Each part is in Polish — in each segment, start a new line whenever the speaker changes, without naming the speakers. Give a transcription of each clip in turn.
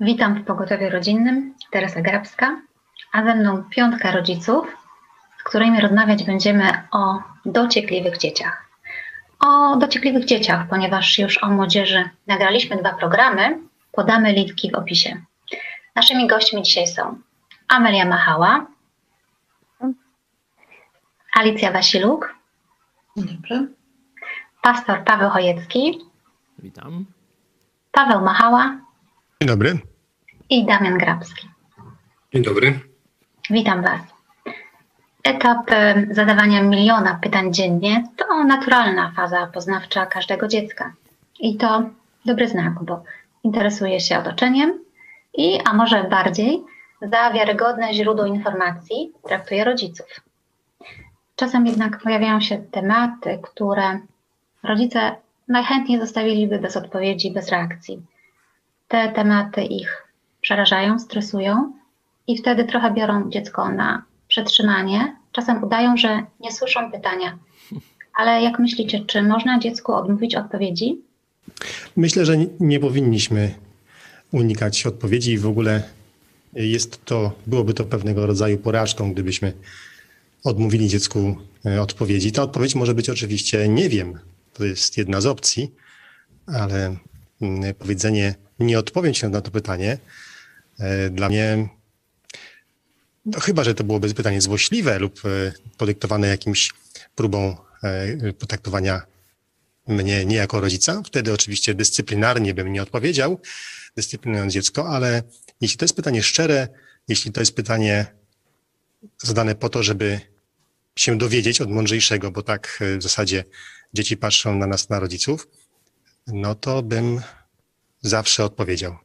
Witam w Pogotowiu Rodzinnym, Teresa Grabska, a ze mną piątka rodziców, z którymi rozmawiać będziemy o dociekliwych dzieciach. O dociekliwych dzieciach, ponieważ już o młodzieży nagraliśmy dwa programy, podamy linki w opisie. Naszymi gośćmi dzisiaj są Amelia Machała, Alicja Wasiluk,
Dobry.
pastor Paweł Chojecki,
Witam.
Paweł Machała
Dzień dobry.
I Damian Grabski.
Dzień dobry.
Witam Was. Etap e, zadawania miliona pytań dziennie to naturalna faza poznawcza każdego dziecka. I to dobry znak, bo interesuje się otoczeniem i, a może bardziej, za wiarygodne źródło informacji traktuje rodziców. Czasem jednak pojawiają się tematy, które rodzice najchętniej zostawiliby bez odpowiedzi, bez reakcji. Te tematy ich przerażają, stresują i wtedy trochę biorą dziecko na przetrzymanie. Czasem udają, że nie słyszą pytania. Ale jak myślicie, czy można dziecku odmówić odpowiedzi?
Myślę, że nie- powinniśmy unikać odpowiedzi i w ogóle jest to, byłoby to pewnego rodzaju porażką, gdybyśmy odmówili dziecku e, odpowiedzi. Ta odpowiedź może być oczywiście nie wiem. To jest jedna z opcji, ale mm, powiedzenie nie odpowiem się na to pytanie dla mnie no chyba, że to byłoby pytanie złośliwe lub e, podyktowane jakimś próbą e, potraktowania mnie nie jako rodzica. Wtedy oczywiście dyscyplinarnie bym nie odpowiedział, dyscyplinując dziecko, ale jeśli to jest pytanie szczere, jeśli to jest pytanie zadane po to, żeby się dowiedzieć od mądrzejszego, bo tak e, w zasadzie dzieci patrzą na nas, na rodziców, no to bym zawsze odpowiedział.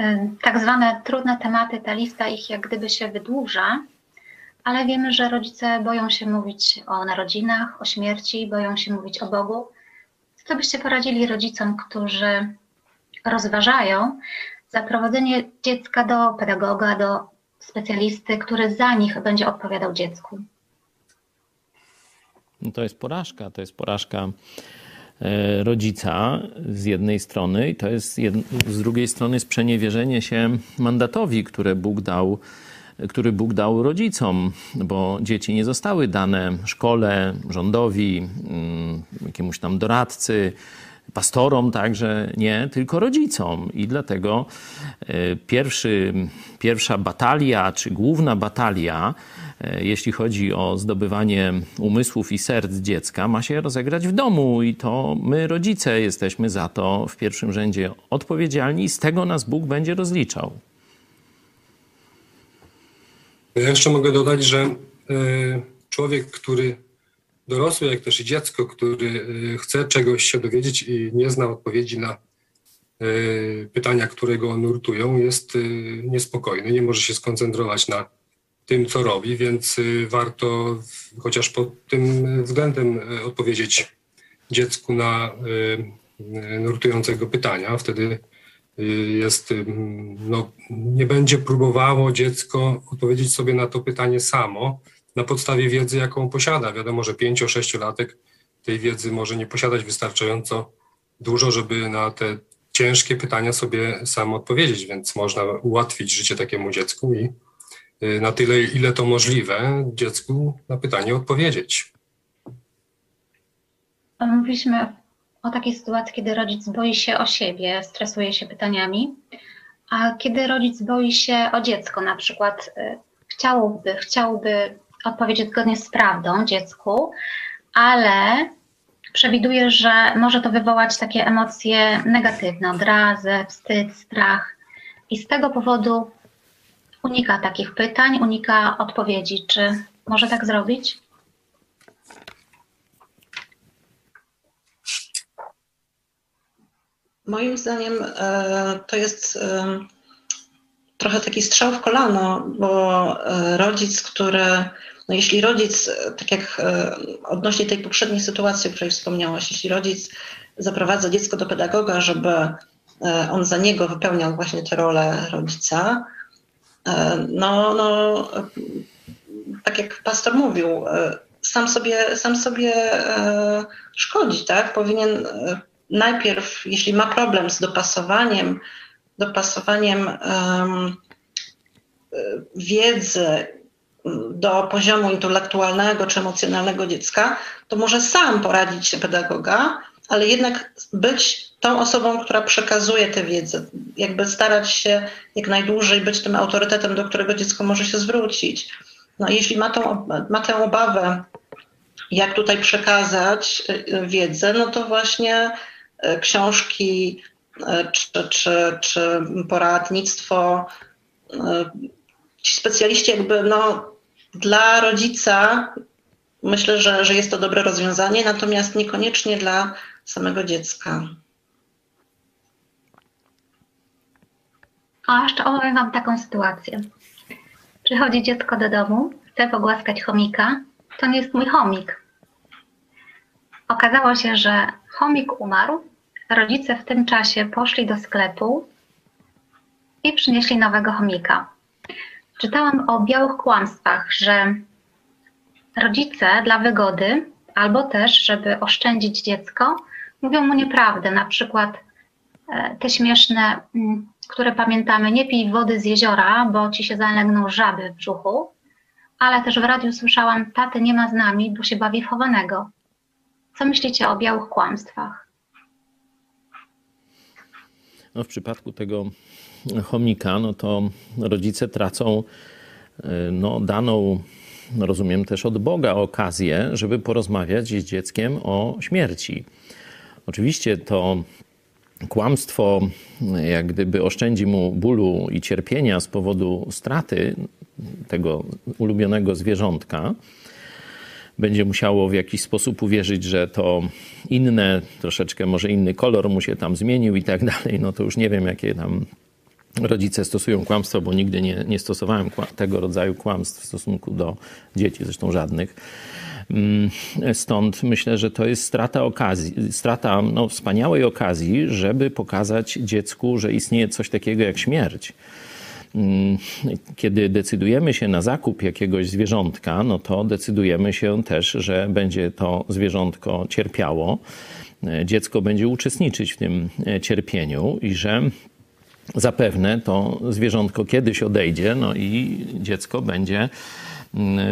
Y, Tak zwane trudne tematy, ta lista ich jak gdyby się wydłuża, ale wiemy, że rodzice boją się mówić o narodzinach, o śmierci, boją się mówić o Bogu. Co byście poradzili rodzicom, którzy rozważają zaprowadzenie dziecka do pedagoga, do specjalisty, który za nich będzie odpowiadał dziecku?
No to jest porażka. To jest porażka rodzica z jednej strony i to jest z drugiej strony sprzeniewierzenie się mandatowi, które Bóg dał, który Bóg dał rodzicom, bo dzieci nie zostały dane szkole, rządowi, mm, jakiemuś tam doradcy, pastorom także nie, tylko rodzicom. I dlatego e, pierwszy, pierwsza batalia, czy główna batalia, e, jeśli chodzi o zdobywanie umysłów i serc dziecka, ma się rozegrać w domu i to my, rodzice, jesteśmy za to w pierwszym rzędzie odpowiedzialni i z tego nas Bóg będzie rozliczał.
Ja jeszcze mogę dodać, że e, człowiek, który dorosły, jak też i dziecko, który e, chce czegoś się dowiedzieć i nie zna odpowiedzi na e, pytania, które go nurtują, jest niespokojny, nie może się skoncentrować na tym, co robi, więc warto chociaż pod tym względem odpowiedzieć dziecku na nurtującego pytania. Wtedy jest, no, nie będzie próbowało dziecko odpowiedzieć sobie na to pytanie samo na podstawie wiedzy, jaką posiada. Wiadomo, że 5-6-latek tej wiedzy może nie posiadać wystarczająco dużo, żeby na te ciężkie pytania sobie sam odpowiedzieć, więc można ułatwić życie takiemu dziecku i na tyle, ile to możliwe, dziecku na pytanie odpowiedzieć.
Mówiliśmy o takiej sytuacji, kiedy rodzic boi się o siebie, stresuje się pytaniami, a kiedy rodzic boi się o dziecko, na przykład y, chciałby, chciałby odpowiedzieć zgodnie z prawdą dziecku, ale przewiduje, że może to wywołać takie emocje negatywne, odrazę, wstyd, strach i z tego powodu unika takich pytań, unika odpowiedzi. Czy może tak zrobić?
Moim zdaniem e, to jest e, trochę taki strzał w kolano, bo e, rodzic, który, no jeśli rodzic, tak jak odnośnie tej poprzedniej sytuacji, o której wspomniałaś, jeśli rodzic zaprowadza dziecko do pedagoga, żeby on za niego wypełniał właśnie tę rolę rodzica, no, no tak jak pastor mówił, sam sobie, sam sobie szkodzi, tak? Powinien najpierw, jeśli ma problem z dopasowaniem, dopasowaniem wiedzy do poziomu intelektualnego czy emocjonalnego dziecka, to może sam poradzić się pedagoga, ale jednak być tą osobą, która przekazuje tę wiedzę, jakby starać się jak najdłużej być tym autorytetem, do którego dziecko może się zwrócić. No, jeśli ma, tą, ma tę obawę, jak tutaj przekazać y, wiedzę, no to właśnie y, książki y, czy, czy, czy poradnictwo, ci specjaliści jakby no, dla rodzica myślę, że, że jest to dobre rozwiązanie, natomiast niekoniecznie dla samego dziecka.
A jeszcze opowiem Wam taką sytuację. Przychodzi dziecko do domu, chce pogłaskać chomika. To nie jest mój chomik. Okazało się, że chomik umarł. Rodzice w tym czasie poszli do sklepu i przynieśli nowego chomika. Czytałam o białych kłamstwach, że rodzice dla wygody albo też, żeby oszczędzić dziecko, mówią mu nieprawdę. Na przykład e, te śmieszne, mm, które pamiętamy, nie pij wody z jeziora, bo ci się zalegną żaby w brzuchu. Ale też w radiu słyszałam, taty nie ma z nami, bo się bawi chowanego. Co myślicie o białych kłamstwach?
No w przypadku tego chomika, no to rodzice tracą e, no, daną, rozumiem też od Boga, okazję, żeby porozmawiać z dzieckiem o śmierci. Oczywiście to kłamstwo, jak gdyby oszczędzi mu bólu i cierpienia z powodu straty tego ulubionego zwierzątka, będzie musiało w jakiś sposób uwierzyć, że to inne, troszeczkę może inny kolor mu się tam zmienił i tak dalej, no to już nie wiem, jakie tam rodzice stosują kłamstwo, bo nigdy nie, nie stosowałem tego rodzaju kłamstw w stosunku do dzieci, zresztą żadnych. Mm, stąd myślę, że to jest strata okazji, strata no, wspaniałej okazji, żeby pokazać dziecku, że istnieje coś takiego jak śmierć. Mm, kiedy decydujemy się na zakup jakiegoś zwierzątka, no to decydujemy się też, że będzie to zwierzątko cierpiało. Dziecko będzie uczestniczyć w tym e, cierpieniu i że zapewne to zwierzątko kiedyś odejdzie, no i dziecko będzie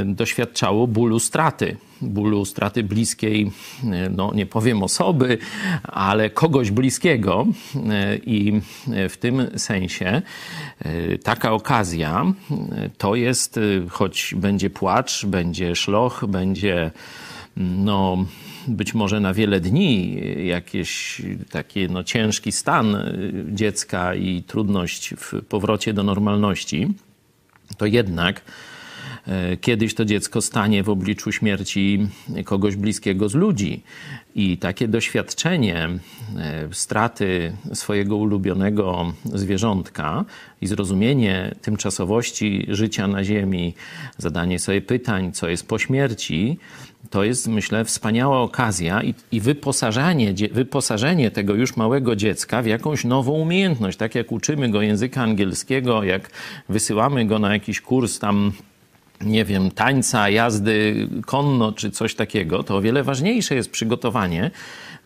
doświadczało bólu straty. Bólu straty bliskiej, no nie powiem osoby, ale kogoś bliskiego. I w tym sensie taka okazja to jest, choć będzie płacz, będzie szloch, będzie no, być może na wiele dni jakiś taki no, ciężki stan dziecka i trudność w powrocie do normalności, to jednak kiedyś to dziecko stanie w obliczu śmierci kogoś bliskiego z ludzi. I takie doświadczenie e, straty swojego ulubionego zwierzątka i zrozumienie tymczasowości życia na Ziemi, zadanie sobie pytań, co jest po śmierci, to jest, myślę, wspaniała okazja i, i wyposażenie, wyposażenie tego już małego dziecka w jakąś nową umiejętność. Tak jak uczymy go języka angielskiego, jak wysyłamy go na jakiś kurs tam nie wiem, tańca, jazdy konno czy coś takiego, to o wiele ważniejsze jest przygotowanie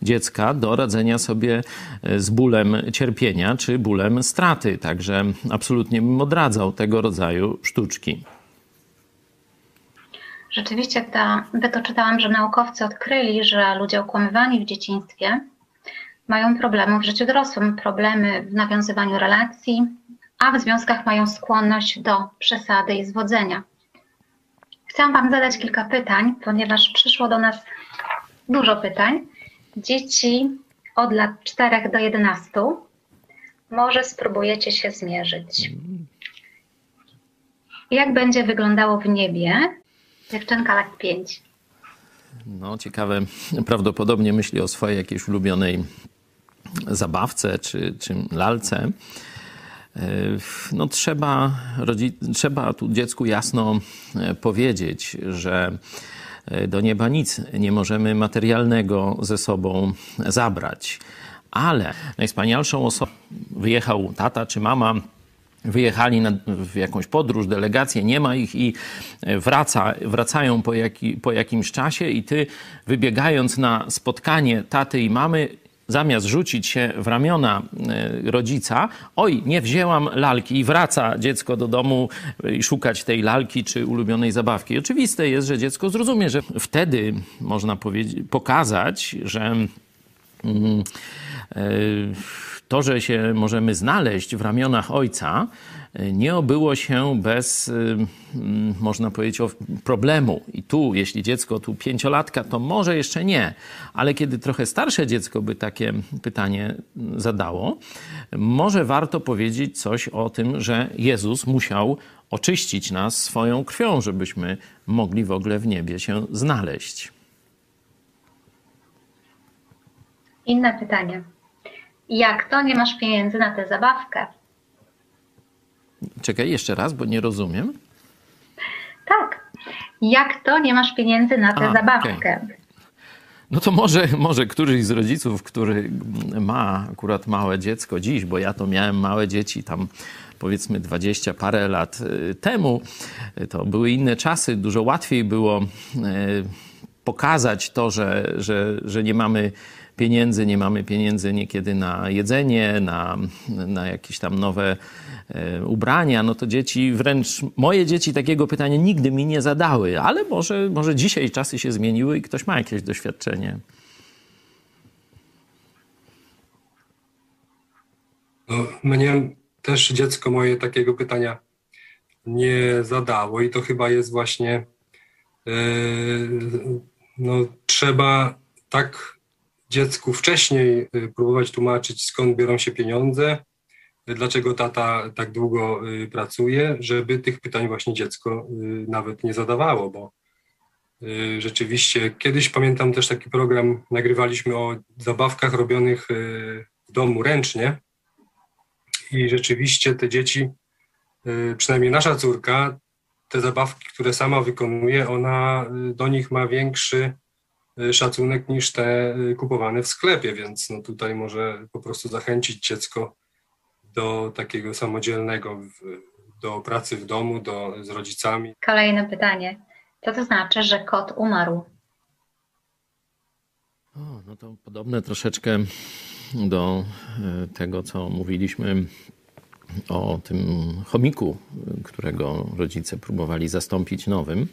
dziecka do radzenia sobie e, z bólem cierpienia czy bólem straty. Także absolutnie bym odradzał tego rodzaju sztuczki.
Rzeczywiście ta, czytałam, że naukowcy odkryli, że ludzie okłamywani w dzieciństwie mają problemy w życiu dorosłym, problemy w nawiązywaniu relacji, a w związkach mają skłonność do przesady i zwodzenia. Chciałam Wam zadać kilka pytań, ponieważ przyszło do nas dużo pytań. Dzieci od lat 4 do 11 może spróbujecie się zmierzyć. Jak będzie wyglądało w niebie, Dziewczynka lat 5.
No, ciekawe. Prawdopodobnie myśli o swojej jakiejś ulubionej zabawce czy, czy lalce. E, no, trzeba, trzeba tu dziecku jasno e, powiedzieć, że e, do nieba nic nie możemy materialnego ze sobą zabrać. Ale najwspanialszą osobą wyjechał tata czy mama wyjechali na, w jakąś podróż, delegację, nie ma ich i wraca, wracają po, jaki, po jakimś czasie i ty wybiegając na spotkanie taty i mamy zamiast rzucić się w ramiona e, rodzica, oj, nie wzięłam lalki i wraca dziecko do domu i szukać tej lalki czy ulubionej zabawki. Oczywiste jest, że dziecko zrozumie, że wtedy można pokazać, że mm, to, że się możemy znaleźć w ramionach ojca, nie obyło się bez, y, mm, można powiedzieć, problemu. I tu, jeśli dziecko tu pięciolatka, to może jeszcze nie, ale kiedy trochę starsze dziecko by takie pytanie zadało, może warto powiedzieć coś o tym, że Jezus musiał oczyścić nas swoją krwią, żebyśmy mogli w ogóle w niebie się znaleźć.
Inne pytanie. Jak to nie masz pieniędzy na tę zabawkę?
Czekaj jeszcze raz, bo nie rozumiem.
Tak. Jak to nie masz pieniędzy na tę A, zabawkę? Okay.
No to może, może któryś z rodziców, który ma akurat małe dziecko dziś, bo ja to miałem małe dzieci tam powiedzmy dwadzieścia parę lat y, temu, to były inne czasy, dużo łatwiej było y, pokazać to, że, że, że nie mamy pieniędzy, nie mamy pieniędzy niekiedy na jedzenie, na, na jakieś tam nowe ubrania, no to dzieci, wręcz moje dzieci takiego pytania nigdy mi nie zadały, ale może, może dzisiaj czasy się zmieniły i ktoś ma jakieś doświadczenie.
No, mnie też dziecko moje takiego pytania nie zadało i to chyba jest właśnie yy, no, trzeba tak dziecku wcześniej y, próbować tłumaczyć, skąd biorą się pieniądze, dlaczego tata tak długo y, pracuje, żeby tych pytań właśnie dziecko y, nawet nie zadawało, bo rzeczywiście kiedyś pamiętam też taki program, nagrywaliśmy o zabawkach robionych w domu ręcznie. I rzeczywiście te dzieci, przynajmniej nasza córka, te zabawki, które sama wykonuje, ona do nich ma większy Y, szacunek niż te y, kupowane w sklepie, więc no tutaj może po prostu zachęcić dziecko do takiego samodzielnego, do pracy w domu, do, z rodzicami.
Kolejne pytanie. Co to znaczy, że kot umarł?
O, no to podobne troszeczkę do e, tego, co mówiliśmy o tym chomiku, którego rodzice próbowali zastąpić nowym.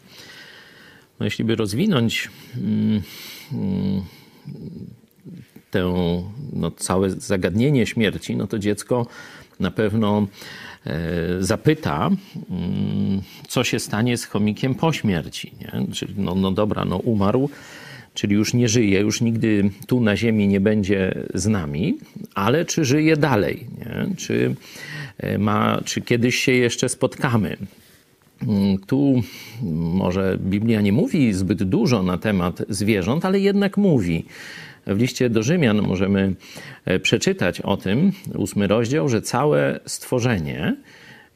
No jeśli by rozwinąć mm, mm, tę, no, całe zagadnienie śmierci, no to dziecko na pewno e, zapyta, mm, co się stanie z chomikiem po śmierci. Nie? Czyli no, no dobra, no umarł, czyli już nie żyje, już nigdy tu na ziemi nie będzie z nami, ale czy żyje dalej? Nie? Czy, e, ma, czy kiedyś się jeszcze spotkamy? Mm, tu może Biblia nie mówi zbyt dużo na temat zwierząt, ale jednak mówi. W liście do Rzymian możemy e, przeczytać o tym, ósmy rozdział, że całe stworzenie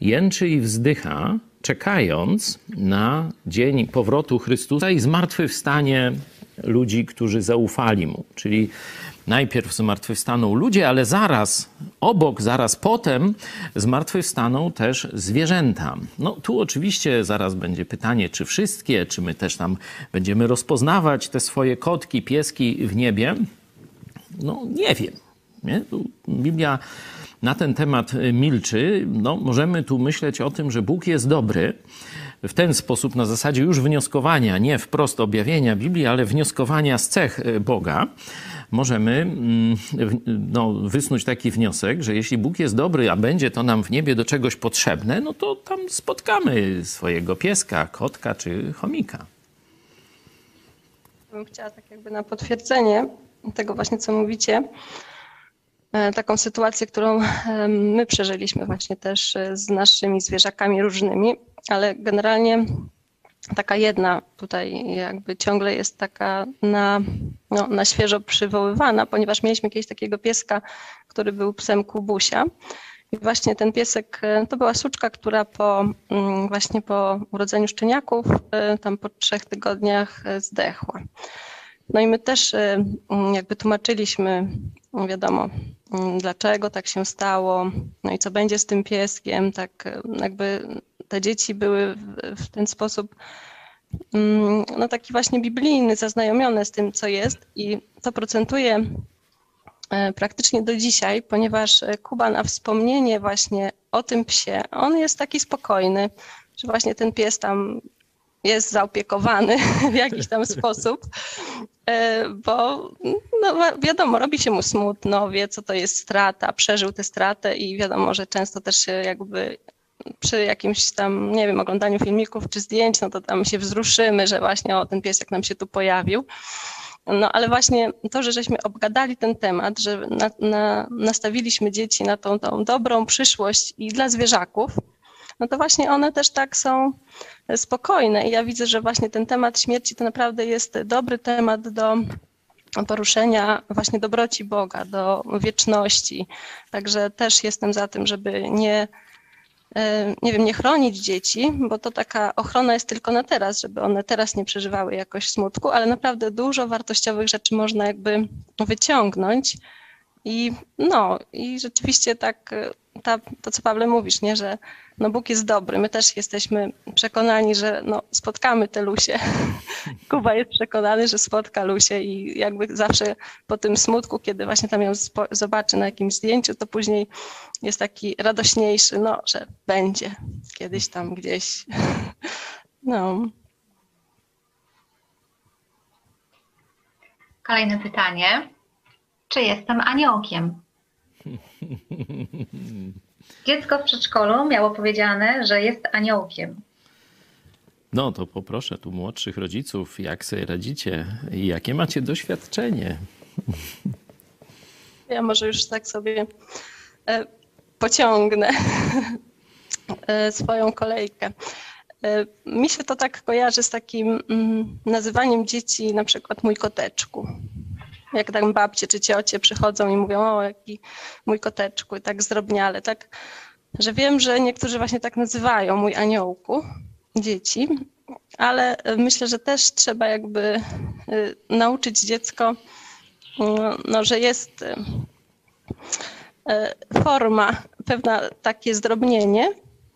jęczy i wzdycha, czekając na dzień powrotu Chrystusa i zmartwychwstanie ludzi, którzy zaufali Mu. Czyli najpierw zmartwychwstaną ludzie, ale zaraz obok, zaraz potem zmartwychwstaną też zwierzęta. No tu oczywiście zaraz będzie pytanie, czy wszystkie, czy my też tam będziemy rozpoznawać te swoje kotki, pieski w niebie. No nie wiem. Nie? Biblia na ten temat milczy. No, możemy tu myśleć o tym, że Bóg jest dobry w ten sposób, na zasadzie już wnioskowania, nie wprost objawienia Biblii, ale wnioskowania z cech Boga możemy mm, no, wysnuć taki wniosek, że jeśli Bóg jest dobry, a będzie to nam w niebie do czegoś potrzebne, no to tam spotkamy swojego pieska, kotka czy chomika.
Bym chciała tak jakby na potwierdzenie tego właśnie, co mówicie, e, taką sytuację, którą my przeżyliśmy właśnie też e, z naszymi zwierzakami różnymi, ale generalnie taka jedna tutaj jakby ciągle jest taka na, no, na świeżo przywoływana, ponieważ mieliśmy jakiegoś takiego pieska, który był psem Kubusia. I właśnie ten piesek e, to była suczka, która po mm, właśnie po urodzeniu szczeniaków, e, tam po trzech tygodniach e, zdechła. No i my też mm, jakby tłumaczyliśmy, wiadomo, mm, dlaczego tak się stało, no i co będzie z tym pieskiem, tak jakby te dzieci były w ten sposób mm, no taki właśnie biblijny, zaznajomione z tym, co jest i to procentuje e, praktycznie do dzisiaj, ponieważ Kuba na wspomnienie właśnie o tym psie, on jest taki spokojny, że właśnie ten pies tam jest zaopiekowany w jakiś tam sposób, e, bo no wiadomo, robi się mu smutno, wie co to jest strata, przeżył tę stratę i wiadomo, że często też się jakby przy jakimś tam, nie wiem, oglądaniu filmików czy zdjęć, no to tam się wzruszymy, że właśnie o, ten piesek nam się tu pojawił. No ale właśnie to, że żeśmy obgadali ten temat, że na, na, nastawiliśmy dzieci na tą, tą dobrą przyszłość i dla zwierzaków, no to właśnie one też tak są spokojne. I ja widzę, że właśnie ten temat śmierci to naprawdę jest dobry temat do poruszenia właśnie dobroci Boga, do wieczności. Także też jestem za tym, żeby nie, e, nie wiem, nie chronić dzieci, bo to taka ochrona jest tylko na teraz, żeby one teraz nie przeżywały jakoś smutku, ale naprawdę dużo wartościowych rzeczy można jakby wyciągnąć. I no, i rzeczywiście tak ta, to, co Pawle mówisz, nie, że no Bóg jest dobry. My też jesteśmy przekonani, że no, spotkamy te Lusie. Kuba jest przekonany, że spotka Lusie i jakby zawsze po tym smutku, kiedy właśnie tam ją zobaczy na jakimś zdjęciu, to później jest taki radośniejszy, no, że będzie kiedyś tam gdzieś. No.
Kolejne pytanie. Czy jestem aniołkiem? Dziecko w przedszkolu miało powiedziane, że jest aniołkiem.
No to poproszę tu młodszych rodziców, jak sobie radzicie i jakie macie doświadczenie.
Ja może już tak sobie e, pociągnę e, swoją kolejkę. E, mi się to tak kojarzy z takim mm, nazywaniem dzieci na przykład mój koteczku jak tam babcie czy ciocie przychodzą i mówią, o jaki mój koteczku, i tak zdrobniale, tak, że wiem, że niektórzy właśnie tak nazywają mój aniołku dzieci, ale myślę, że też trzeba jakby y, nauczyć dziecko, no, no że jest y, y, forma, pewna takie zdrobnienie,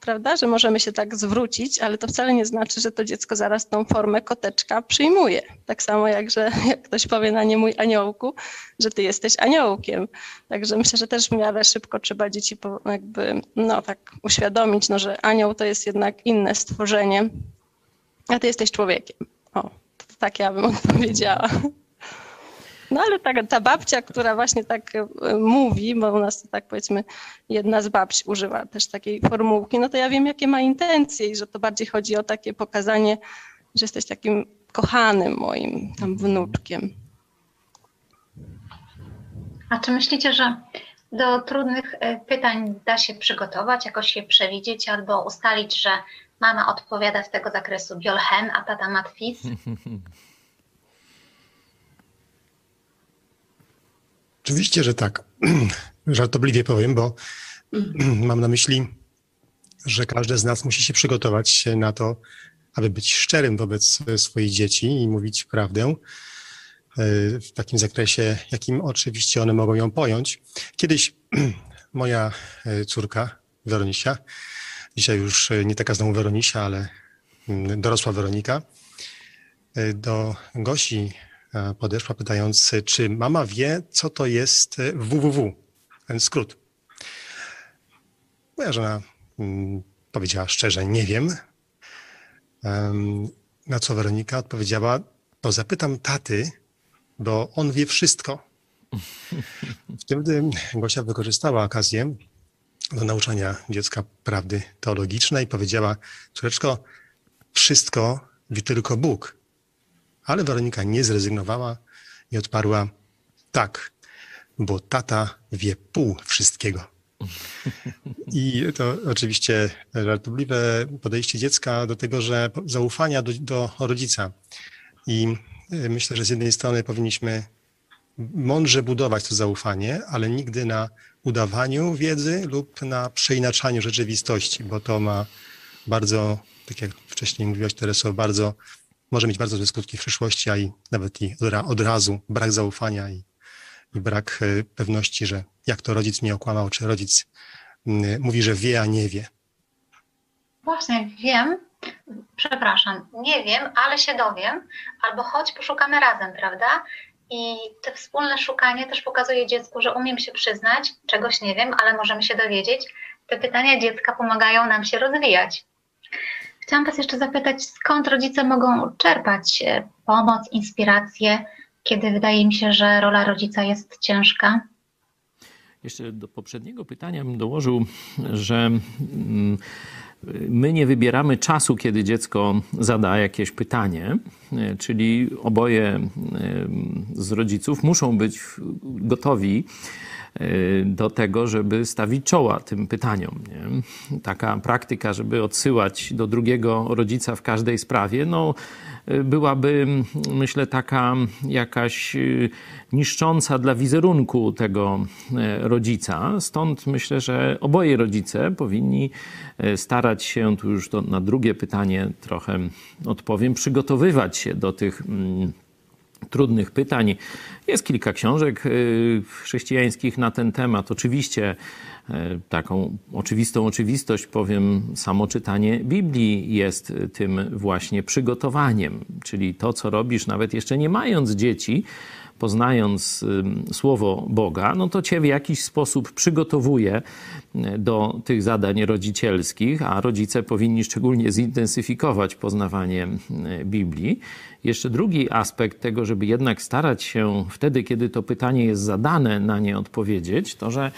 prawda, że możemy się tak zwrócić, ale to wcale nie znaczy, że to dziecko zaraz tą formę koteczka przyjmuje. Tak samo jak, że jak ktoś powie na nie mój aniołku, że ty jesteś aniołkiem. Także myślę, że też w miarę szybko trzeba dzieci jakby, no tak uświadomić, no, że anioł to jest jednak inne stworzenie, a ty jesteś człowiekiem. O, tak ja bym odpowiedziała. No ale ta, ta babcia, która właśnie tak e, mówi, bo u nas to tak powiedzmy jedna z babci używa też takiej formułki, no to ja wiem jakie ma intencje i że to bardziej chodzi o takie pokazanie, że jesteś takim kochanym moim tam wnuczkiem.
A czy myślicie, że do trudnych e, pytań da się przygotować, jakoś je przewidzieć albo ustalić, że mama odpowiada z tego zakresu biolchem, a tata matwis?
Oczywiście, że tak. Żartobliwie powiem, bo mam na myśli, że każdy z nas musi się przygotować na to, aby być szczerym wobec swoich dzieci i mówić prawdę e, w takim zakresie, jakim oczywiście one mogą ją pojąć. Kiedyś moja e, córka, Weronisia, dzisiaj już nie taka znowu Weronisia, ale mm, dorosła Weronika, e, do Gosi E, podeszła pytając, czy mama wie, co to jest www, ten skrót. Moja żona mm, powiedziała szczerze, nie wiem. Na co Weronika odpowiedziała, to zapytam taty, bo on wie wszystko. Wtedy Gosia wykorzystała okazję do nauczania dziecka prawdy teologicznej i powiedziała, córeczko, wszystko wie tylko Bóg. Ale Weronika nie zrezygnowała i odparła: Tak, bo tata wie pół wszystkiego. I to oczywiście żartobliwe podejście dziecka do tego, że zaufania do, do rodzica. I e, myślę, że z jednej strony powinniśmy mądrze budować to zaufanie, ale nigdy na udawaniu wiedzy lub na przeinaczaniu rzeczywistości, bo to ma bardzo, tak jak wcześniej mówiłaś, Tereso, bardzo może mieć bardzo złe skutki w przyszłości, a i nawet i od razu brak zaufania i, i brak e, pewności, że jak to rodzic mnie okłamał, czy rodzic mówi, że wie, a nie wie.
Właśnie, wiem, przepraszam, nie wiem, ale się dowiem, albo chodź, poszukamy razem, prawda? I to wspólne szukanie też pokazuje dziecku, że umiem się przyznać, czegoś nie wiem, ale możemy się dowiedzieć. Te pytania dziecka pomagają nam się rozwijać. Chciałam Was jeszcze zapytać, skąd rodzice mogą czerpać e, pomoc, inspirację, kiedy wydaje mi się, że rola rodzica jest ciężka?
Jeszcze do poprzedniego pytania bym dołożył, że mm, my nie wybieramy czasu, kiedy dziecko zada jakieś pytanie, e, czyli oboje e, z rodziców muszą być gotowi do tego, żeby stawić czoła tym pytaniom. Nie? Taka praktyka, żeby odsyłać do drugiego rodzica w każdej sprawie, no, y, byłaby, myślę, taka jakaś y, niszcząca dla wizerunku tego rodzica. Stąd myślę, że oboje rodzice powinni starać się, tu już to na drugie pytanie trochę odpowiem, przygotowywać się do tych mm, trudnych pytań. Jest kilka książek y, chrześcijańskich na ten temat. Oczywiście y, taką oczywistą oczywistość powiem, samo czytanie Biblii jest tym właśnie przygotowaniem, czyli to, co robisz nawet jeszcze nie mając dzieci, poznając Słowo Boga, no to cię w jakiś sposób przygotowuje do tych zadań rodzicielskich, a rodzice powinni szczególnie zintensyfikować poznawanie Biblii. Jeszcze drugi aspekt tego, żeby jednak starać się wtedy, kiedy to pytanie jest zadane, na nie odpowiedzieć, to że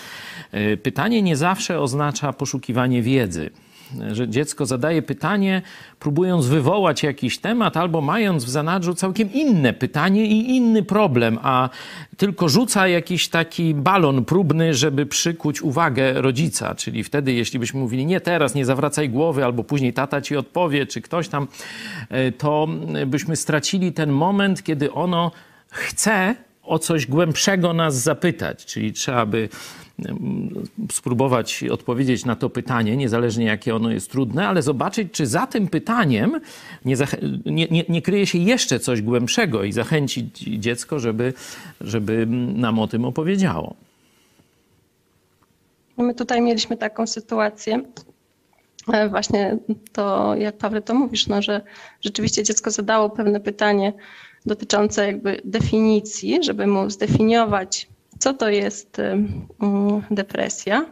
e, pytanie nie zawsze oznacza poszukiwanie wiedzy że dziecko zadaje pytanie, próbując wywołać jakiś temat, albo mając w zanadrzu całkiem inne pytanie i inny problem, a tylko rzuca jakiś taki balon próbny, żeby przykuć uwagę rodzica. Czyli wtedy, jeśli byśmy mówili, nie teraz, nie zawracaj głowy, albo później tata ci odpowie, czy ktoś tam, e, to byśmy stracili ten moment, kiedy ono chce o coś głębszego nas zapytać. Czyli trzeba by spróbować odpowiedzieć na to pytanie, niezależnie jakie ono jest trudne, ale zobaczyć, czy za tym pytaniem nie, nie, nie, nie kryje się jeszcze coś głębszego i zachęcić dziecko, żeby, żeby nam o tym opowiedziało.
My tutaj mieliśmy taką sytuację, e, właśnie to, jak Paweł to mówisz, no, że rzeczywiście dziecko zadało pewne pytanie dotyczące jakby definicji, żeby mu zdefiniować co to jest mm, depresja.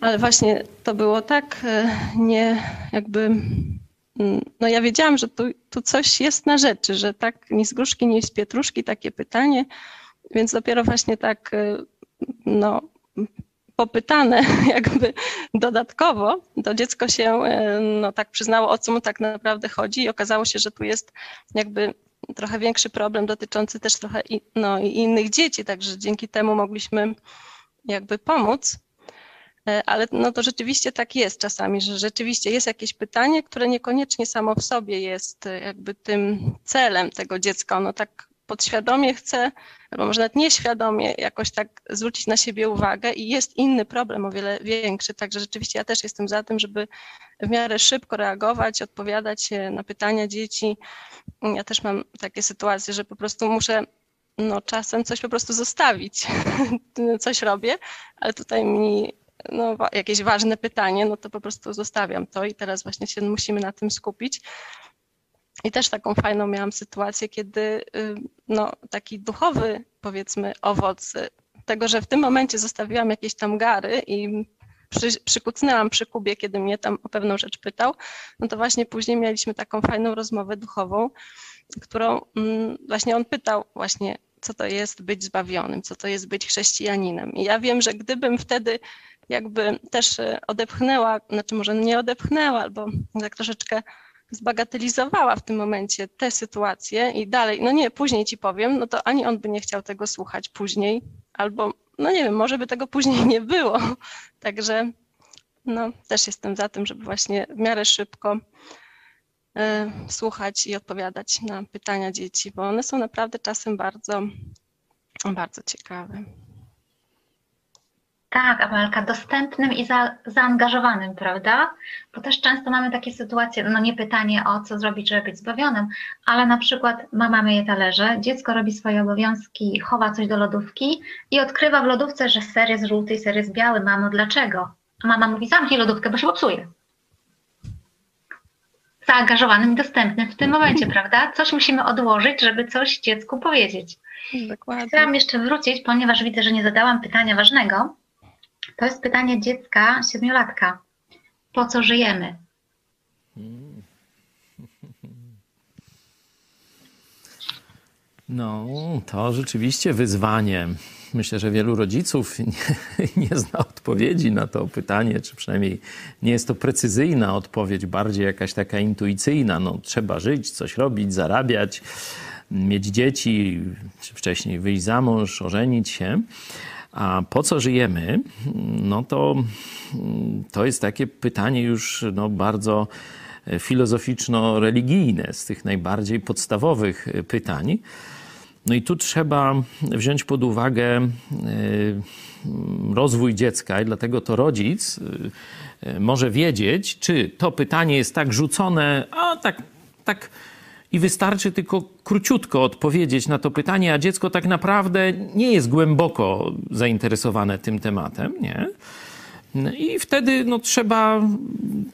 Ale właśnie to było tak e, nie jakby. Mm, no ja wiedziałam, że tu, tu coś jest na rzeczy, że tak ni z gruszki, ni z pietruszki takie pytanie, więc dopiero właśnie tak e, no, popytane jakby dodatkowo, to dziecko się no, tak przyznało, o co mu tak naprawdę chodzi i okazało się, że tu jest jakby trochę większy problem dotyczący też trochę no, innych dzieci, także dzięki temu mogliśmy jakby pomóc. E, ale no to rzeczywiście tak jest czasami, że rzeczywiście jest jakieś pytanie, które niekoniecznie samo w sobie jest e, jakby tym celem tego dziecka. Ono tak podświadomie chce, albo może nawet nieświadomie jakoś tak zwrócić na siebie uwagę i jest inny problem, o wiele większy. Także rzeczywiście ja też jestem za tym, żeby w miarę szybko reagować, odpowiadać na pytania dzieci. Ja też mam takie sytuacje, że po prostu muszę no, czasem coś po prostu zostawić. coś robię, ale tutaj mi no, jakieś ważne pytanie, no to po prostu zostawiam to i teraz właśnie się musimy na tym skupić. I też taką fajną miałam sytuację, kiedy y, no, taki duchowy, powiedzmy, owoc tego, że w tym momencie zostawiłam jakieś tam gary i przy, przykucnęłam przy Kubie, kiedy mnie tam o pewną rzecz pytał, no to właśnie później mieliśmy taką fajną rozmowę duchową, którą mm, właśnie on pytał właśnie, co to jest być zbawionym, co to jest być chrześcijaninem. I ja wiem, że gdybym wtedy jakby też odepchnęła, znaczy może nie odepchnęła, albo tak troszeczkę zbagatelizowała w tym momencie tę sytuację i dalej, no nie, później ci powiem, no to ani on by nie chciał tego słuchać później, albo, no nie wiem, może by tego później nie było. Także no, też jestem za tym, żeby właśnie w miarę szybko y, słuchać i odpowiadać na pytania dzieci, bo one są naprawdę czasem bardzo, bardzo ciekawe.
Tak, Amelka, dostępnym i za, zaangażowanym, prawda? Bo też często mamy takie sytuacje, no nie pytanie o co zrobić, żeby być zbawionym, ale na przykład mama myje talerze, dziecko robi swoje obowiązki, chowa coś do lodówki i odkrywa w lodówce, że ser jest żółty i ser jest biały. Mamo, dlaczego? A mama mówi, zamknij lodówkę, bo się popsuje. Zaangażowanym i dostępnym w tym momencie, prawda? Coś musimy odłożyć, żeby coś dziecku powiedzieć.
Dokładnie.
Chciałam jeszcze wrócić, ponieważ widzę, że nie zadałam pytania ważnego. To jest pytanie dziecka, siedmiolatka. Po co żyjemy?
No, to rzeczywiście wyzwanie. Myślę, że wielu rodziców nie, nie, zna odpowiedzi na to pytanie, czy przynajmniej nie jest to precyzyjna odpowiedź, bardziej jakaś taka intuicyjna. No, trzeba żyć, coś robić, zarabiać, mieć dzieci, czy wcześniej wyjść za mąż, ożenić się. A po co żyjemy? No to, to jest takie pytanie już no, bardzo filozoficzno-religijne, z tych najbardziej podstawowych pytań. No i tu trzeba wziąć pod uwagę e, rozwój dziecka, i dlatego to rodzic e, może wiedzieć, czy to pytanie jest tak rzucone, a tak, tak i wystarczy tylko króciutko odpowiedzieć na to pytanie, a dziecko tak naprawdę nie jest głęboko zainteresowane tym tematem, nie? I wtedy no, trzeba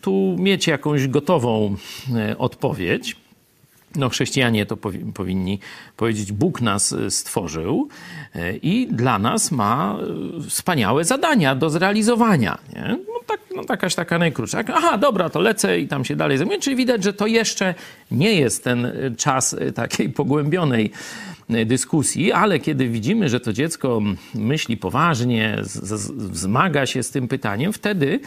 tu mieć jakąś gotową e, odpowiedź. No, chrześcijanie to powinni powiedzieć, Bóg nas e, stworzył e, i dla nas ma wspaniałe zadania do zrealizowania. Nie? No, jakaś taka najkrótsza. Aha, dobra, to lecę i tam się dalej zajmuję. Czyli widać, że to jeszcze nie jest ten czas takiej pogłębionej dyskusji, ale kiedy widzimy, że to dziecko myśli poważnie, zmaga się z tym pytaniem, wtedy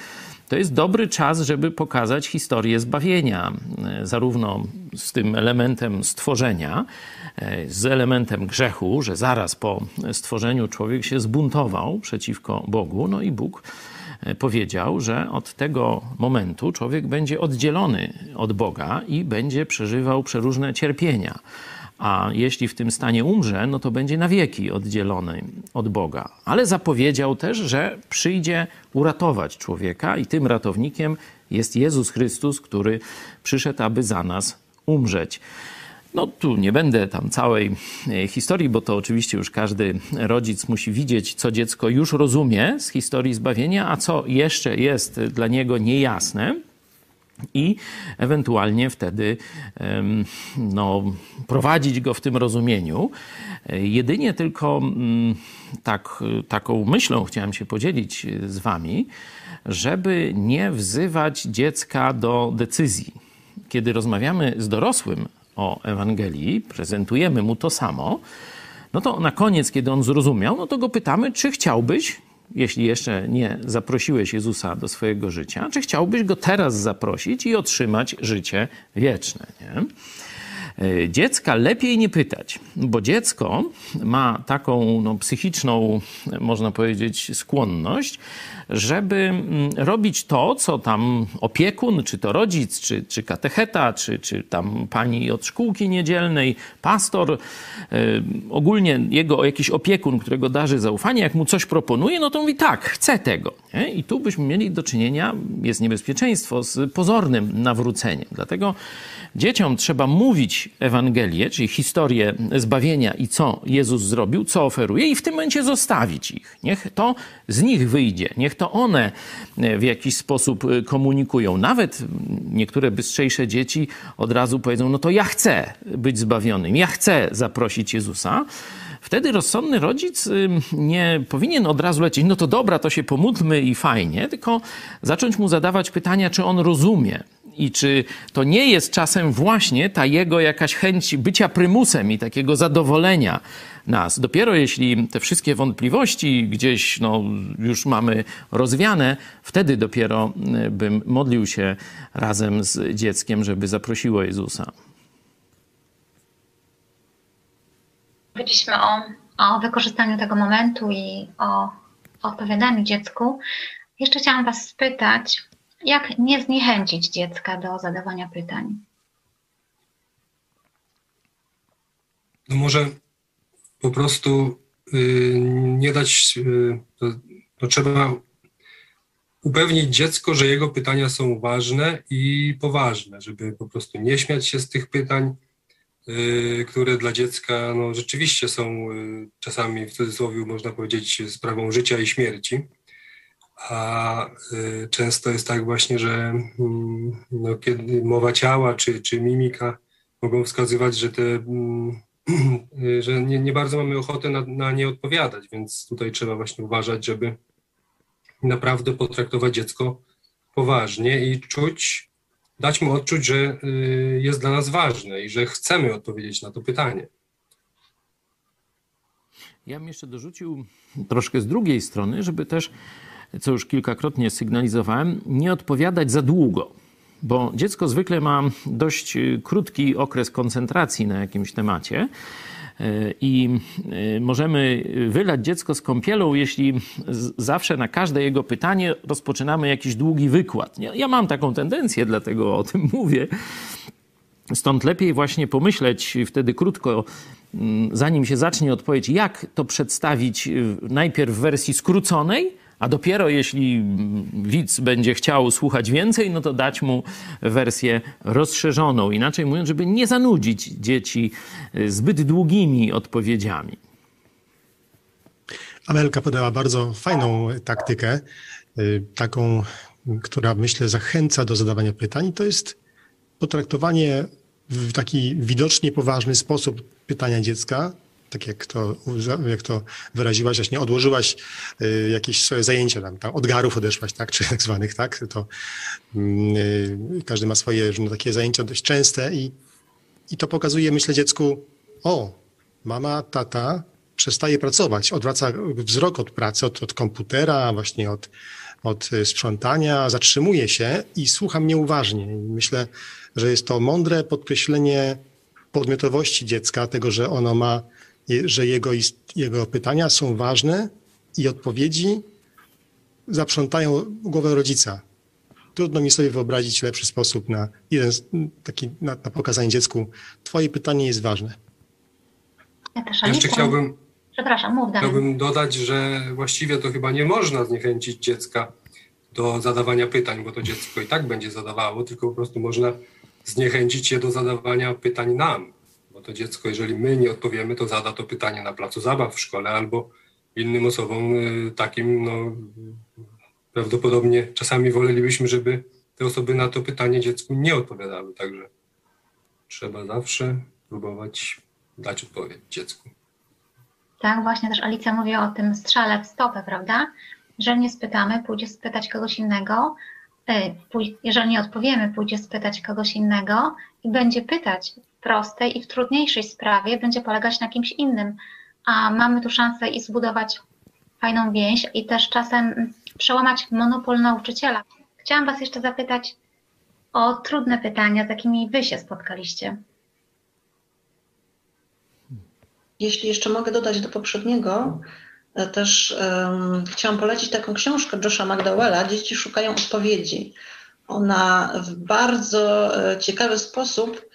to jest dobry czas, żeby pokazać historię zbawienia, zarówno z tym elementem stworzenia, z elementem grzechu, że zaraz po stworzeniu człowiek się zbuntował przeciwko Bogu, no i Bóg powiedział, że od tego momentu człowiek będzie oddzielony od Boga i będzie przeżywał przeróżne cierpienia a jeśli w tym stanie umrze, no to będzie na wieki oddzielony od Boga. Ale zapowiedział też, że przyjdzie uratować człowieka i tym ratownikiem jest Jezus Chrystus, który przyszedł, aby za nas umrzeć. No tu nie będę tam całej e, historii, bo to oczywiście już każdy rodzic musi widzieć, co dziecko już rozumie z historii zbawienia, a co jeszcze jest dla niego niejasne i ewentualnie wtedy no, prowadzić go w tym rozumieniu. Jedynie tylko mm, tak, taką myślą chciałem się podzielić z Wami, żeby nie wzywać dziecka do decyzji. Kiedy rozmawiamy z dorosłym o Ewangelii, prezentujemy mu to samo, no to na koniec, kiedy on zrozumiał, no to go pytamy, czy chciałbyś jeśli jeszcze nie zaprosiłeś Jezusa do swojego życia, czy chciałbyś go teraz zaprosić i otrzymać życie wieczne? Nie? E, dziecka lepiej nie pytać, bo dziecko ma taką no, psychiczną, można powiedzieć, skłonność, żeby mm, robić to, co tam opiekun, czy to rodzic, czy, czy katecheta, czy, czy tam pani od szkółki niedzielnej, pastor, yy, ogólnie jego jakiś opiekun, którego darzy zaufanie, jak mu coś proponuje, no to mówi tak, chcę tego. Nie? I tu byśmy mieli do czynienia, jest niebezpieczeństwo, z pozornym nawróceniem. Dlatego dzieciom trzeba mówić Ewangelię, czyli historię zbawienia i co Jezus zrobił, co oferuje i w tym momencie zostawić ich. Niech to z nich wyjdzie, niech to one e, w jakiś sposób e, komunikują. Nawet niektóre bystrzejsze dzieci od razu powiedzą, no to ja chcę być zbawionym, ja chcę zaprosić Jezusa. Wtedy rozsądny rodzic nie powinien od razu lecieć, no to dobra, to się pomódlmy i fajnie, tylko zacząć mu zadawać pytania, czy on rozumie, i czy to nie jest czasem właśnie ta jego jakaś chęć bycia prymusem i takiego zadowolenia nas. Dopiero jeśli te wszystkie wątpliwości gdzieś no, już mamy rozwiane, wtedy dopiero y, bym modlił się razem z dzieckiem, żeby zaprosiło Jezusa.
Mówiliśmy o, o wykorzystaniu tego momentu i o odpowiadaniu dziecku. Jeszcze chciałam Was spytać, jak nie zniechęcić dziecka do zadawania pytań?
No może po prostu y, nie dać, y, no trzeba upewnić dziecko, że jego pytania są ważne i poważne, żeby po prostu nie śmiać się z tych pytań, y, które dla dziecka no, rzeczywiście są czasami w cudzysłowie można powiedzieć sprawą życia i śmierci a y, często jest tak właśnie, że mm, no, kiedy mowa ciała czy, czy mimika mogą wskazywać, że te mm, że nie, nie bardzo mamy ochotę na, na nie odpowiadać, więc tutaj trzeba właśnie uważać, żeby naprawdę potraktować dziecko poważnie i czuć, dać mu odczuć, że y, jest dla nas ważne i że chcemy odpowiedzieć na to pytanie.
Ja bym jeszcze dorzucił troszkę z drugiej strony, żeby też, co już kilkakrotnie sygnalizowałem, nie odpowiadać za długo. Bo dziecko zwykle ma dość y, krótki okres koncentracji na jakimś temacie. Y, I y, możemy wylać dziecko z kąpielą, jeśli zawsze na każde jego pytanie rozpoczynamy jakiś długi wykład. Ja mam taką tendencję, dlatego o tym mówię. Stąd lepiej właśnie pomyśleć wtedy krótko, mm, zanim się zacznie odpowiedź, jak to przedstawić najpierw w wersji skróconej, a dopiero jeśli widz będzie chciał słuchać więcej, no to dać mu wersję rozszerzoną. Inaczej mówiąc, żeby nie zanudzić dzieci zbyt długimi odpowiedziami.
Amelka podała bardzo fajną taktykę, y, taką, która myślę zachęca do zadawania pytań. To jest potraktowanie w taki widocznie poważny sposób pytania dziecka, tak jak to, jak to wyraziłaś, właśnie odłożyłaś y, jakieś swoje zajęcia, tam, tam od garów odeszłaś, tak, czy tak zwanych, tak, to y, każdy ma swoje no, takie zajęcia dość częste i, i to pokazuje, myślę, dziecku, o, mama, tata przestaje pracować, odwraca wzrok od pracy, od, od komputera, właśnie od, od sprzątania, zatrzymuje się i słucha mnie uważnie. I myślę, że jest to mądre podkreślenie podmiotowości dziecka, tego, że ono ma że jego, jego pytania są ważne i odpowiedzi zaprzątają głowę rodzica. Trudno mi sobie wyobrazić lepszy sposób na jeden taki na, na pokazanie dziecku. Twoje pytanie jest ważne.
Ja też Jeszcze chciałbym,
Przepraszam, mów dalej.
Chciałbym dodać, że właściwie to chyba nie można zniechęcić dziecka do zadawania pytań, bo to dziecko i tak będzie zadawało, tylko po prostu można zniechęcić je do zadawania pytań nam to dziecko, jeżeli my nie odpowiemy, to zada to pytanie na placu zabaw w szkole albo innym osobom y, takim, no prawdopodobnie czasami wolelibyśmy, żeby te osoby na to pytanie dziecku nie odpowiadały, także trzeba zawsze próbować dać odpowiedź dziecku.
Tak, właśnie też Alicja mówi o tym strzale w stopę, prawda? Jeżeli nie spytamy, pójdzie spytać kogoś innego, y, jeżeli nie odpowiemy, pójdzie spytać kogoś innego i będzie pytać prostej i w trudniejszej sprawie będzie polegać na kimś innym. A mamy tu szansę i zbudować fajną więź i też czasem przełamać monopol nauczyciela. Chciałam Was jeszcze zapytać o trudne pytania, z jakimi Wy się spotkaliście.
Jeśli jeszcze mogę dodać do poprzedniego, e, też um, chciałam polecić taką książkę Josha McDowella, Dzieci szukają odpowiedzi. Ona w bardzo e, ciekawy sposób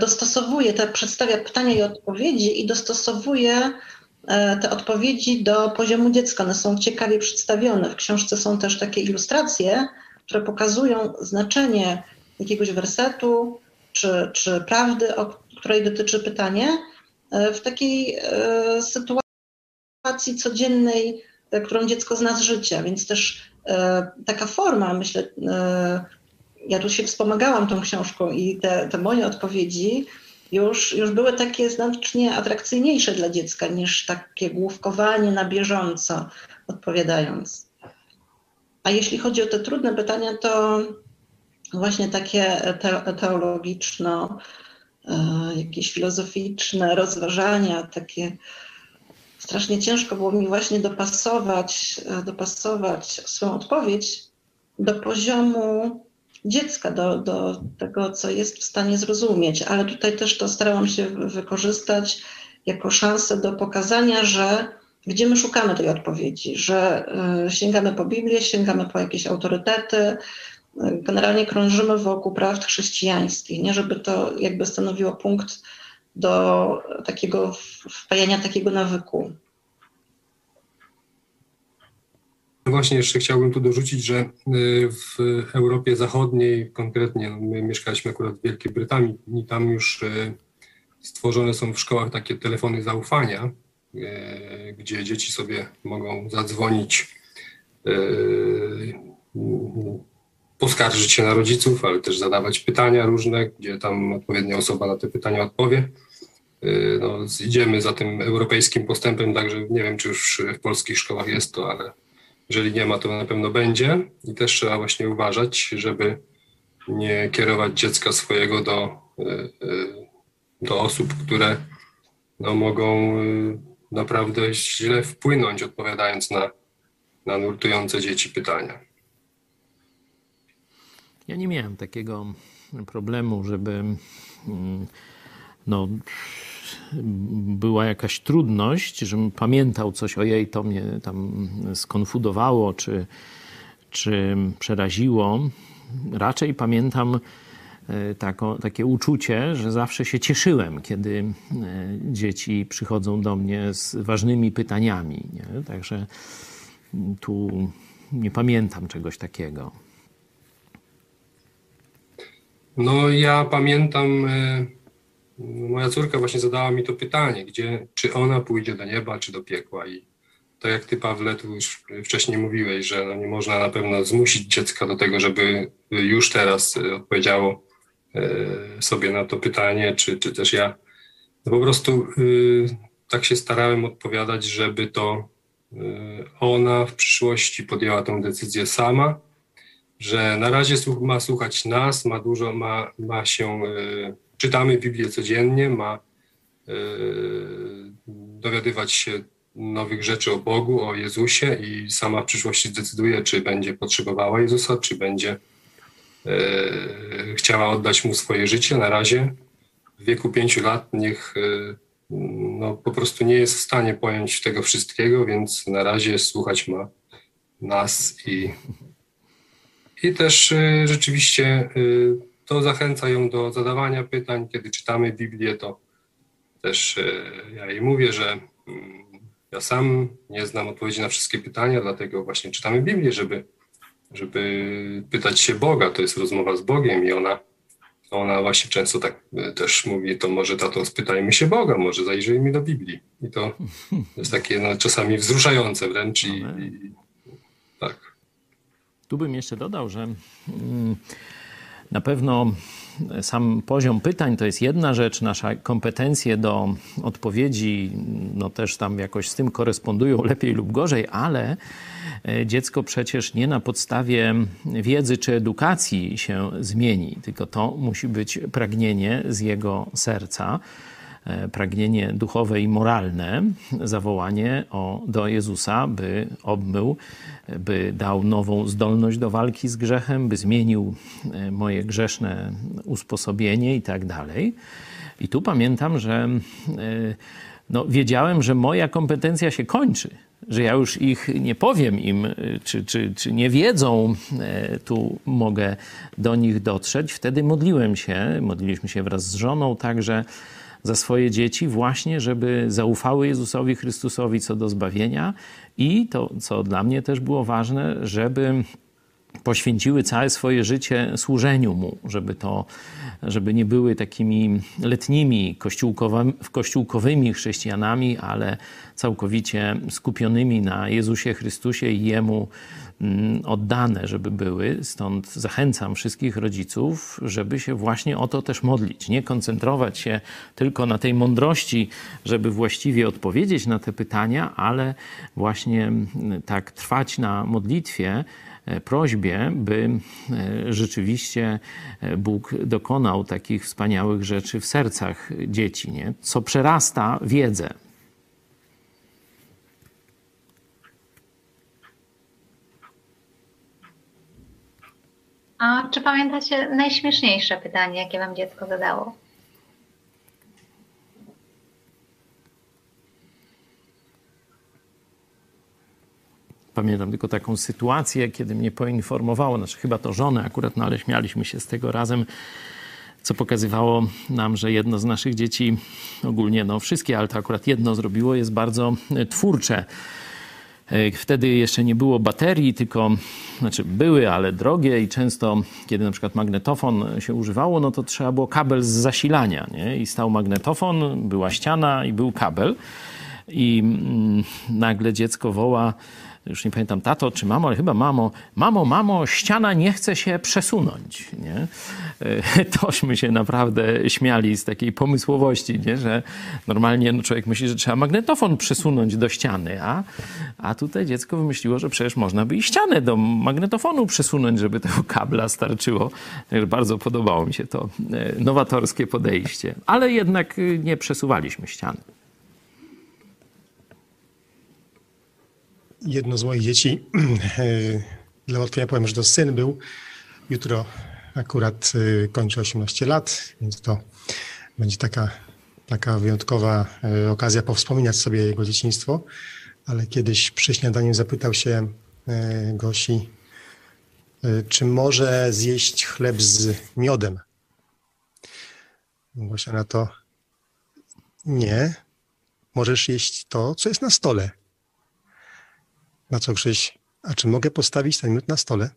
dostosowuje, te, przedstawia pytania i odpowiedzi i dostosowuje e, te odpowiedzi do poziomu dziecka. One są ciekawie przedstawione. W książce są też takie ilustracje, które pokazują znaczenie jakiegoś wersetu czy, czy prawdy, o której dotyczy pytanie, e, w takiej sytuacji codziennej, którą dziecko zna z życia. Więc też taka forma, myślę, ja tu się wspomagałam tą książką i te, te moje odpowiedzi już, już były takie znacznie atrakcyjniejsze dla dziecka niż takie główkowanie na bieżąco odpowiadając. A jeśli chodzi o te trudne pytania, to właśnie takie te, teologiczno, e, jakieś filozoficzne rozważania, takie strasznie ciężko było mi właśnie dopasować, e, dopasować swoją odpowiedź do poziomu dziecka, do, do tego, co jest w stanie zrozumieć. Ale tutaj też to starałam się wykorzystać jako szansę do pokazania, że gdzie my szukamy tej odpowiedzi, że y, sięgamy po Biblię, sięgamy po jakieś autorytety, generalnie krążymy wokół prawd chrześcijańskich, nie żeby to jakby stanowiło punkt do takiego wpajania takiego nawyku.
Właśnie jeszcze chciałbym tu dorzucić, że y, w Europie Zachodniej, konkretnie no, my mieszkaliśmy akurat w Wielkiej Brytanii i tam już y, stworzone są w szkołach takie telefony zaufania, y, gdzie dzieci sobie mogą zadzwonić, poskarżyć się na rodziców, ale też zadawać pytania różne, gdzie tam odpowiednia osoba na te pytania odpowie. no, idziemy za tym europejskim postępem, także nie wiem, czy już w polskich szkołach jest to, ale jeżeli nie ma, to na pewno będzie. I też trzeba właśnie uważać, żeby nie kierować dziecka swojego do, do osób, które no, mogą naprawdę źle wpłynąć, odpowiadając na, na nurtujące dzieci pytania.
Ja nie miałem takiego problemu, żeby mm, no, była jakaś trudność, żebym pamiętał coś o jej, to mnie tam skonfudowało, czy, czy przeraziło. Raczej pamiętam e, tako, takie uczucie, że zawsze się cieszyłem, kiedy e, dzieci przychodzą do mnie z ważnymi pytaniami. Nie? Także tu nie pamiętam czegoś takiego.
No ja pamiętam, e, moja córka właśnie zadała mi to pytanie, gdzie, czy ona pójdzie do nieba, czy do piekła i tak jak ty Pawle, tu już wcześniej mówiłeś, że no nie można na pewno zmusić dziecka do tego, żeby już teraz e, odpowiedziało e, sobie na to pytanie, czy, czy też ja. No po prostu tak się starałem odpowiadać, żeby to ona w przyszłości podjęła tę decyzję sama, że na razie ma słuchać nas, ma dużo, ma, ma się, y, czytamy Biblię codziennie, ma y, dowiadywać się nowych rzeczy o Bogu, o Jezusie i sama w przyszłości zdecyduje, czy będzie potrzebowała Jezusa, czy będzie y, chciała oddać Mu swoje życie. Na razie w wieku pięciu lat niech no, po prostu nie jest w stanie pojąć tego wszystkiego, więc na razie słuchać ma nas i i też rzeczywiście to zachęca ją do zadawania pytań. Kiedy czytamy Biblię, to też y, ja jej mówię, że mm, ja sam nie znam odpowiedzi na wszystkie pytania, dlatego właśnie czytamy Biblię, żeby, żeby pytać się Boga. To jest rozmowa z Bogiem i ona, ona właśnie często tak też mówi, to może tato spytajmy się Boga, może zajrzyjmy do Biblii. I to jest takie no, czasami wzruszające wręcz i, i tak.
Tu bym jeszcze dodał, że mm, na pewno sam poziom pytań to jest jedna rzecz, nasze kompetencje do odpowiedzi no też tam jakoś z tym korespondują lepiej lub gorzej, ale e, dziecko przecież nie na podstawie wiedzy czy edukacji się zmieni, tylko to musi być pragnienie z jego serca. E, pragnienie duchowe i moralne, zawołanie o, do Jezusa, by obmył, by dał nową zdolność do walki z grzechem, by zmienił e, moje grzeszne usposobienie i tak dalej. I tu pamiętam, że e, no, wiedziałem, że moja kompetencja się kończy, że ja już ich nie powiem im, czy, czy, czy nie wiedzą, tu mogę do nich dotrzeć. Wtedy modliłem się, modliliśmy się wraz z żoną także za swoje dzieci, właśnie żeby zaufały Jezusowi Chrystusowi co do zbawienia. I to, co dla mnie też było ważne, żeby poświęciły całe swoje życie służeniu mu, żeby to, żeby nie były takimi letnimi kościółkowymi chrześcijanami, ale całkowicie skupionymi na Jezusie Chrystusie i Jemu oddane, żeby były. Stąd zachęcam wszystkich rodziców, żeby się właśnie o to też modlić. Nie koncentrować się tylko na tej mądrości, żeby właściwie odpowiedzieć na te pytania, ale właśnie mm, tak trwać na modlitwie, e, prośbie, by e, rzeczywiście e, Bóg dokonał takich wspaniałych rzeczy w sercach dzieci, nie? co przerasta wiedzę.
A czy pamiętacie najśmieszniejsze pytanie, jakie wam dziecko zadało?
Pamiętam tylko taką sytuację, kiedy mnie poinformowało, znaczy chyba to żonę akurat, no ale śmialiśmy się z tego razem, co pokazywało nam, że jedno z naszych dzieci, ogólnie no wszystkie, ale to akurat jedno zrobiło, jest bardzo twórcze E, wtedy jeszcze nie było baterii, tylko, znaczy były, ale drogie i często, kiedy na przykład magnetofon się używało, no to trzeba było kabel z zasilania, nie? I stał magnetofon, była ściana i był kabel. I mm, nagle dziecko woła, już nie pamiętam, tato czy mamo, ale chyba mamo, mamo, mamo, ściana nie chce się przesunąć, nie? E, tośmy się naprawdę śmiali z takiej pomysłowości, nie? że normalnie no, człowiek myśli, że trzeba magnetofon przesunąć do ściany, a, a tutaj dziecko wymyśliło, że przecież można by i ścianę do magnetofonu przesunąć, żeby tego kabla starczyło. Także bardzo podobało mi się to e, nowatorskie podejście, ale jednak e, nie przesuwaliśmy ściany.
Jedno z moich dzieci, dla ułatwienia powiem, że to syn był, jutro akurat y, kończy 18 lat, więc to będzie taka, taka wyjątkowa y, okazja powspominać sobie jego dzieciństwo, ale kiedyś przy śniadaniu zapytał się y, Gosi, czy może zjeść chleb z miodem. Gosia na to nie, możesz jeść to, co jest na stole. Na co Krzyś? A czy mogę postawić ten miód na stole?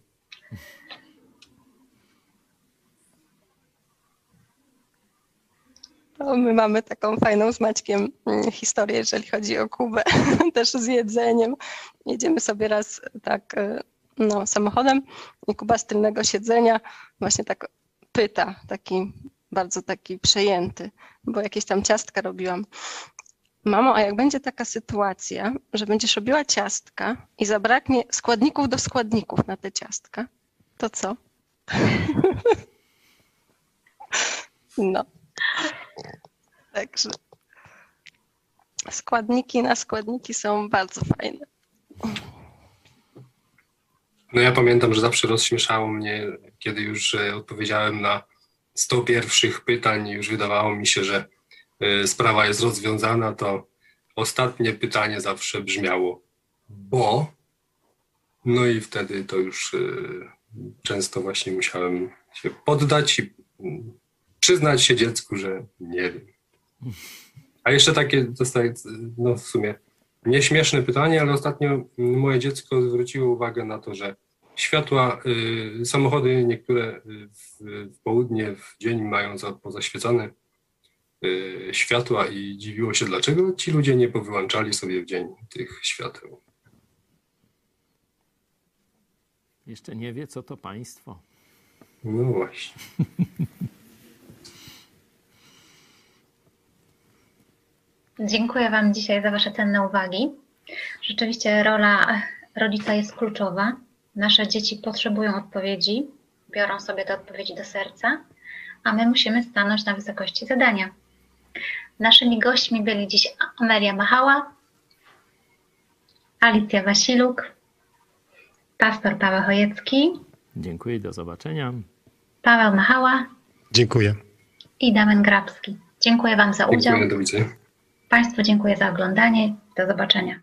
my mamy taką fajną z Maćkiem mm, historię, jeżeli chodzi o Kubę, też z jedzeniem. Jedziemy sobie raz tak e, no, samochodem i Kuba z tylnego siedzenia właśnie tak pyta, taki bardzo taki przejęty, bo jakieś tam ciastka robiłam. Mamo, a jak będzie taka sytuacja, że będziesz robiła ciastka i zabraknie składników do składników na te ciastka, to co? no. Także składniki na składniki są bardzo fajne.
No ja pamiętam, że zawsze rozśmieszało mnie, kiedy już e, odpowiedziałem na 100 pierwszych pytań, już wydawało mi się, że sprawa jest rozwiązana, to ostatnie pytanie zawsze brzmiało bo. No i wtedy to już y, często właśnie musiałem się poddać i mm, przyznać się dziecku, że nie wiem. A jeszcze takie dostaję, no w sumie nieśmieszne pytanie, ale ostatnio moje dziecko zwróciło uwagę na to, że światła, y, samochody niektóre w, południe, w dzień mają za, pozaświecone Y, światła i dziwiło się, dlaczego ci ludzie nie powyłączali sobie w dzień tych świateł.
Jeszcze nie wie, co to państwo.
No właśnie.
Dziękuję Wam dzisiaj za Wasze cenne uwagi. Rzeczywiście rola rodzica jest kluczowa. Nasze dzieci potrzebują odpowiedzi, biorą sobie te odpowiedzi do serca, a my musimy stanąć na wysokości zadania. Naszymi gośćmi byli dziś Amelia Machała, Alicja Wasiluk, pastor Paweł Chojecki.
Dziękuję, do zobaczenia.
Paweł Machała.
Dziękuję.
I Damian Grabski. Dziękuję Wam za udział.
Dziękuję, do widzenia.
Państwu dziękuję za oglądanie. Do zobaczenia.